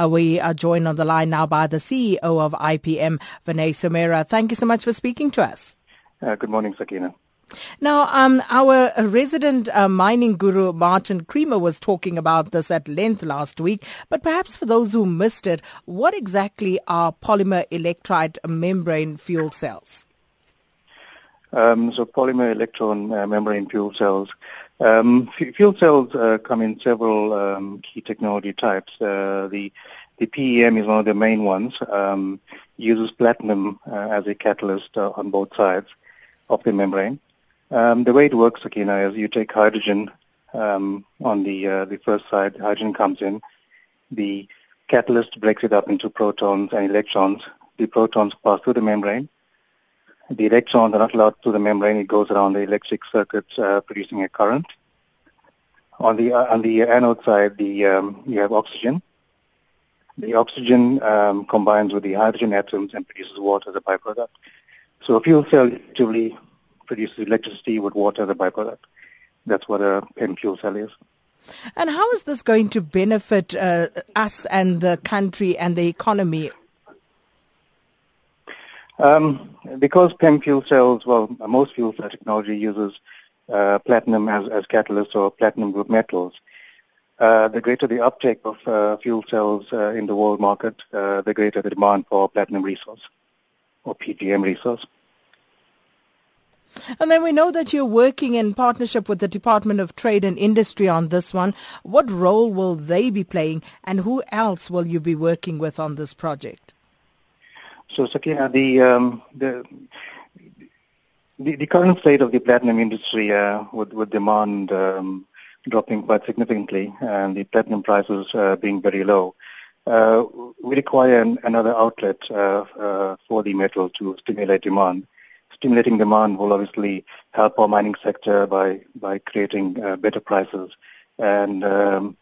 Uh, we are joined on the line now by the CEO of IPM, Vinay Somera. Thank you so much for speaking to us. Uh, good morning, Sakina. Now, um, our resident uh, mining guru, Martin Creamer, was talking about this at length last week. But perhaps for those who missed it, what exactly are polymer electrode membrane fuel cells? Um, so polymer electron uh, membrane fuel cells. Um, fuel cells uh, come in several um, key technology types. Uh, the the PEM is one of the main ones. Um, uses platinum uh, as a catalyst uh, on both sides of the membrane. Um, the way it works, Sakina, is you take hydrogen um, on the uh, the first side. Hydrogen comes in. The catalyst breaks it up into protons and electrons. The protons pass through the membrane. The electrons are not allowed through the membrane. It goes around the electric circuits, uh, producing a current. On the uh, on the anode side, the um, you have oxygen. The oxygen um, combines with the hydrogen atoms and produces water as a byproduct. So a fuel cell effectively produces electricity with water as a byproduct. That's what a PEM fuel cell is. And how is this going to benefit uh, us and the country and the economy? Um, because PEM fuel cells, well, most fuel cell technology uses uh, platinum as, as catalyst or platinum group metals. Uh, the greater the uptake of uh, fuel cells uh, in the world market, uh, the greater the demand for platinum resource or PGM resource. And then we know that you're working in partnership with the Department of Trade and Industry on this one. What role will they be playing and who else will you be working with on this project? So, Sakina, the, um, the, the, the, current state of the platinum industry uh, would, would demand um, dropping quite significantly and the platinum prices uh, being very low. Uh, we require an, another outlet uh, uh, for the metal to stimulate demand stimulating demand will obviously help our mining sector by by creating uh, better prices and um,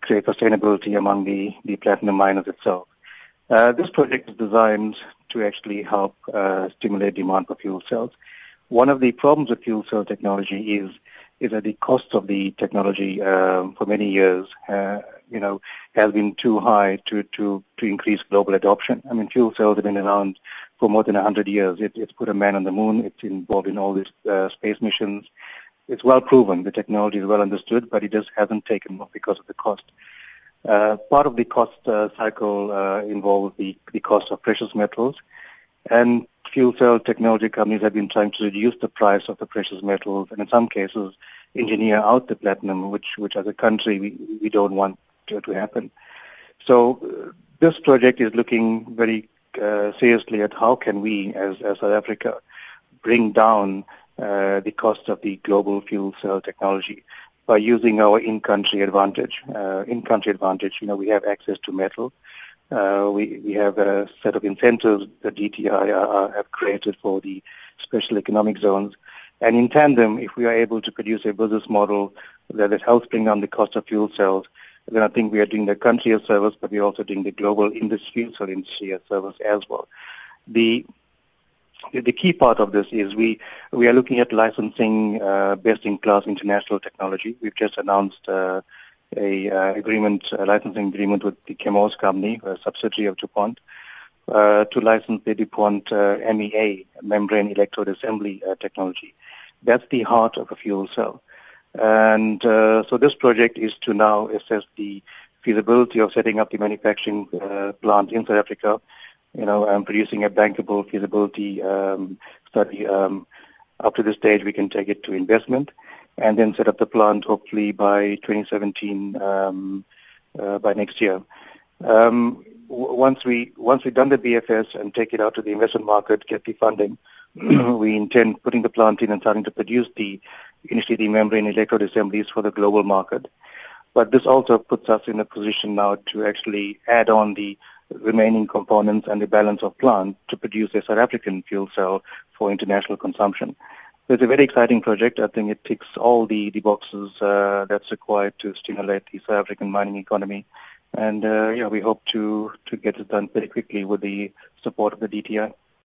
create sustainability among the, the platinum miners itself. Uh, this project is designed to actually help uh, stimulate demand for fuel cells. One of the problems with fuel cell technology is is that the cost of the technology um, for many years, uh, you know, has been too high to, to, to increase global adoption. I mean, fuel cells have been around for more than 100 years. It, it's put a man on the moon. It's involved in all these uh, space missions. It's well proven. The technology is well understood, but it just hasn't taken off because of the cost. Uh, part of the cost uh, cycle uh, involves the, the cost of precious metals, and fuel cell technology companies have been trying to reduce the price of the precious metals, and in some cases, engineer out the platinum, which, which as a country we, we don't want to, to happen. So uh, this project is looking very uh, seriously at how can we, as, as South Africa, bring down uh, the cost of the global fuel cell technology by using our in-country advantage. Uh, in-country advantage, you know, we have access to metal. Uh, we, we have a set of incentives that DTI are, have created for the special economic zones. And in tandem, if we are able to produce a business model that helps bring down the cost of fuel cells, then I think we are doing the country a service, but we're also doing the global industry, so industry a service as well. The the key part of this is we we are looking at licensing uh, best-in-class international technology. We've just announced uh, a uh, agreement, a licensing agreement with the Chemours company, a subsidiary of DuPont, uh, to license the DuPont uh, MEA membrane electrode assembly uh, technology. That's the heart of a fuel cell. And so this project is to now assess the feasibility of setting up the manufacturing plant in South Africa, you know, and producing a bankable feasibility um, study. Um, up to this stage, we can take it to investment and then set up the plant hopefully by 2017, um, uh, by next year. Um, once we once we've done the BFS and take it out to the investment market, get the funding, we intend putting the plant in and starting to produce the initially the membrane electrode assemblies for the global market. But this also puts us in a position now to actually add on the remaining components and the balance of plant to produce a South African fuel cell for international consumption. So it's a very exciting project. I think it ticks all the, the boxes uh, that's required to stimulate the South African mining economy. And uh, yeah, we hope to, to get it done very quickly with the support of the DTI.